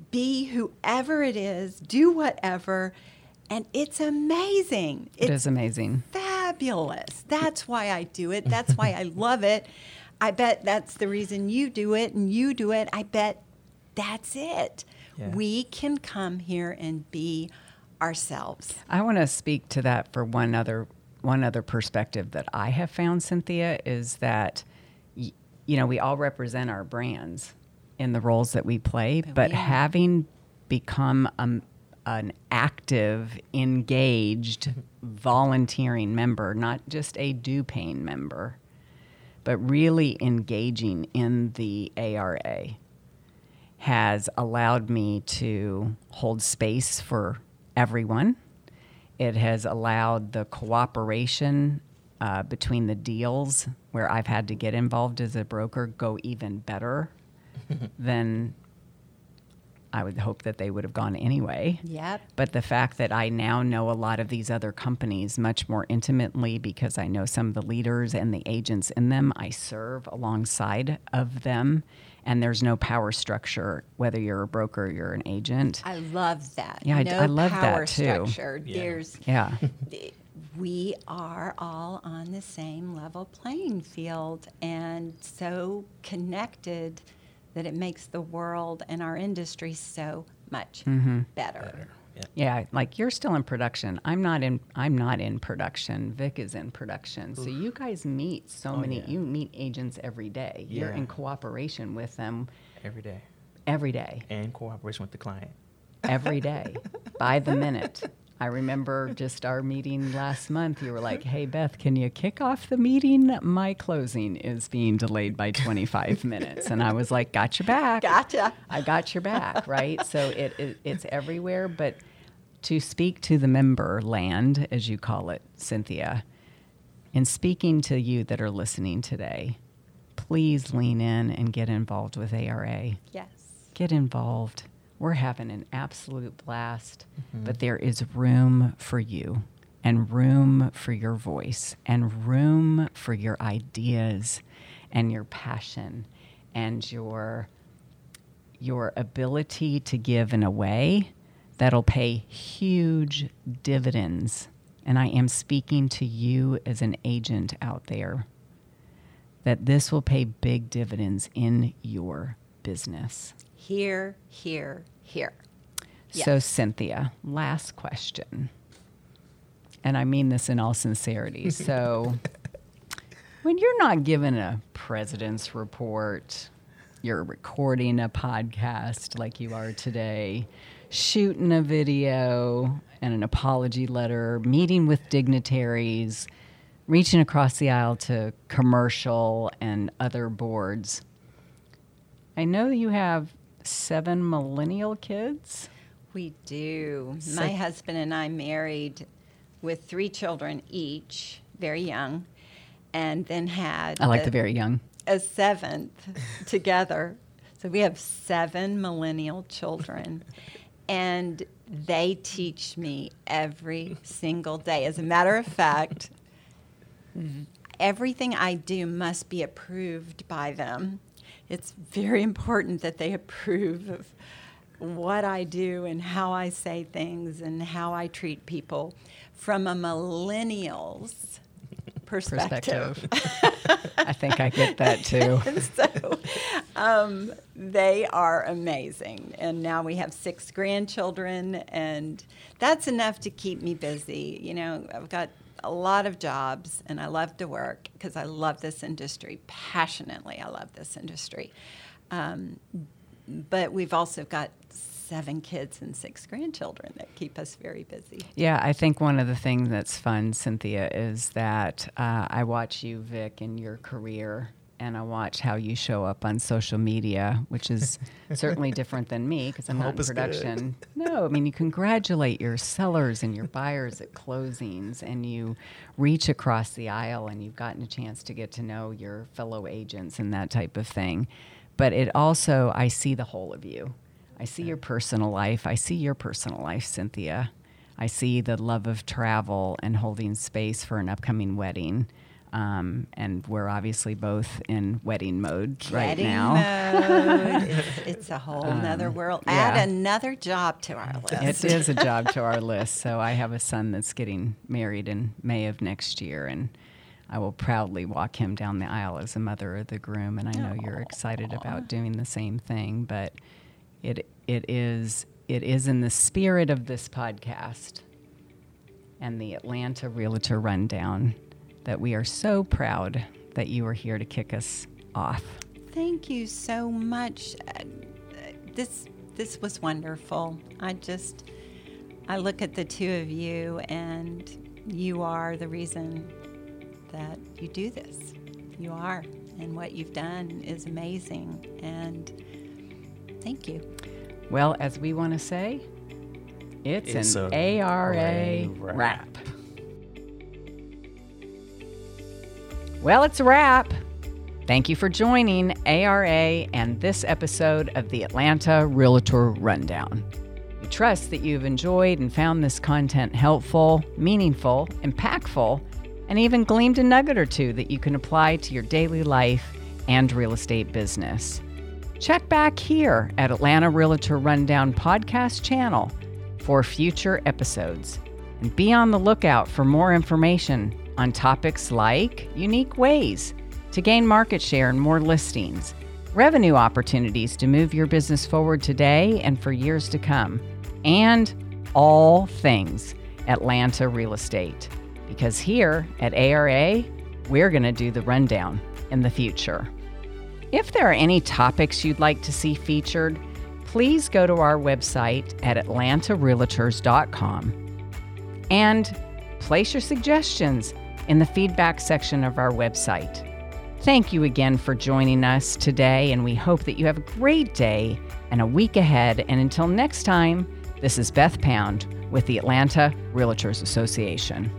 be whoever it is, do whatever, and it's amazing. it it's amazing fabulous. That's why I do it. That's why I love it. I bet that's the reason you do it and you do it. I bet that's it. Yeah. We can come here and be ourselves. I want to speak to that for one other one other perspective that I have found, Cynthia, is that y- you know we all represent our brands in the roles that we play, But but we having become um, an active, engaged, volunteering member, not just a due paying member, but really engaging in the ARA has allowed me to hold space for everyone. It has allowed the cooperation uh, between the deals where I've had to get involved as a broker go even better than I would hope that they would have gone anyway. Yep. But the fact that I now know a lot of these other companies much more intimately because I know some of the leaders and the agents in them, I serve alongside of them. And there's no power structure, whether you're a broker or you're an agent. I love that. Yeah, no I love that too. Structure. Yeah. There's Yeah. we are all on the same level playing field and so connected that it makes the world and our industry so much Mm-hmm. better. Yeah. Yeah, like you're still in production. I'm not in. I'm not in production. Vic is in production. So you guys meet so Oh, many. yeah. You meet agents every day. You're in cooperation with them Every day. every day. And cooperation with the client. every day by the minute. I remember just our meeting last month. You were like, hey, Beth, can you kick off the meeting? My closing is being delayed by 25 minutes. And I was like, got your back. Gotcha. I got your back, right? So it, it, it's everywhere. But to speak to the member land, as you call it, Cynthia, in speaking to you that are listening today, please lean in and get involved with ARA Yes. get involved. We're having an absolute blast, mm-hmm. but there is room for you and room for your voice and room for your ideas and your passion and your your ability to give in a way that'll pay huge dividends. And I am speaking to you as an agent out there that this will pay big dividends in your business. Here, here, here. So, Cynthia, last question. and I mean this in all sincerity. So, when you're not given a president's report, you're recording a podcast like you are today, shooting a video and an apology letter, meeting with dignitaries, reaching across the aisle to commercial and other boards. I know you have seven millennial kids. We do. So- My husband and I married with three children each, very young, and then had I like a, the very young. a seventh together. So we have seven millennial children, and they teach me every single day. As a matter of fact, everything I do must be approved by them. It's very important that they approve of what I do and how I say things and how I treat people from a millennial's perspective. Perspective. I think I get that too. So um, they are amazing. And now we have six grandchildren, and that's enough to keep me busy. You know, I've got a lot of jobs, and I love to work because I love this industry passionately. I love this industry. Um, but we've also got seven kids and six grandchildren that keep us very busy. Yeah, I think one of the things that's fun, Cynthia, is that uh, I watch you, Vic, in your career, and I watch how you show up on social media, which is certainly different than me because I'm not in production. No, I mean, you congratulate your sellers and your buyers at closings, and you reach across the aisle, and you've gotten a chance to get to know your fellow agents and that type of thing. But it also, I see the whole of you. I see your personal life. I see your personal life, Cynthia. I see the love of travel and holding space for an upcoming wedding. Um, and we're obviously both in wedding mode right Wedding now. mode. it's, it's a whole Um, world. yeah. Add another job to our list. It is a job to our list. So I have a son that's getting married in May of next year, and I will proudly walk him down the aisle as a mother of the groom. And I know you're excited about doing the same thing, but it it is it is in the spirit of this podcast and the Atlanta Realtor Rundown that we are so proud that you are here to kick us off. Thank you so much. Uh, this this was wonderful. I just I look at the two of you and you are the reason that you do this. You are. And what you've done is amazing. And thank you. Well, as we want to say, it's, It's an ARA wrap. wrap. Well, it's a wrap. Thank you for joining ARA and this episode of the Atlanta Realtor Rundown. We trust that you've enjoyed and found this content helpful, meaningful, impactful, and even gleaned a nugget or two that you can apply to your daily life and real estate business. Check back here at Atlanta Realtor Rundown podcast channel for future episodes. And be on the lookout for more information on topics like unique ways to gain market share and more listings, revenue opportunities to move your business forward today and for years to come, and all things Atlanta real estate. Because here at ARA, we're going to do the rundown in the future. If there are any topics you'd like to see featured, please go to our website at atlantarealtors.com and place your suggestions in the feedback section of our website. Thank you again for joining us today, and we hope that you have a great day and a week ahead. And until next time, this is Beth Pound with the Atlanta Realtors Association.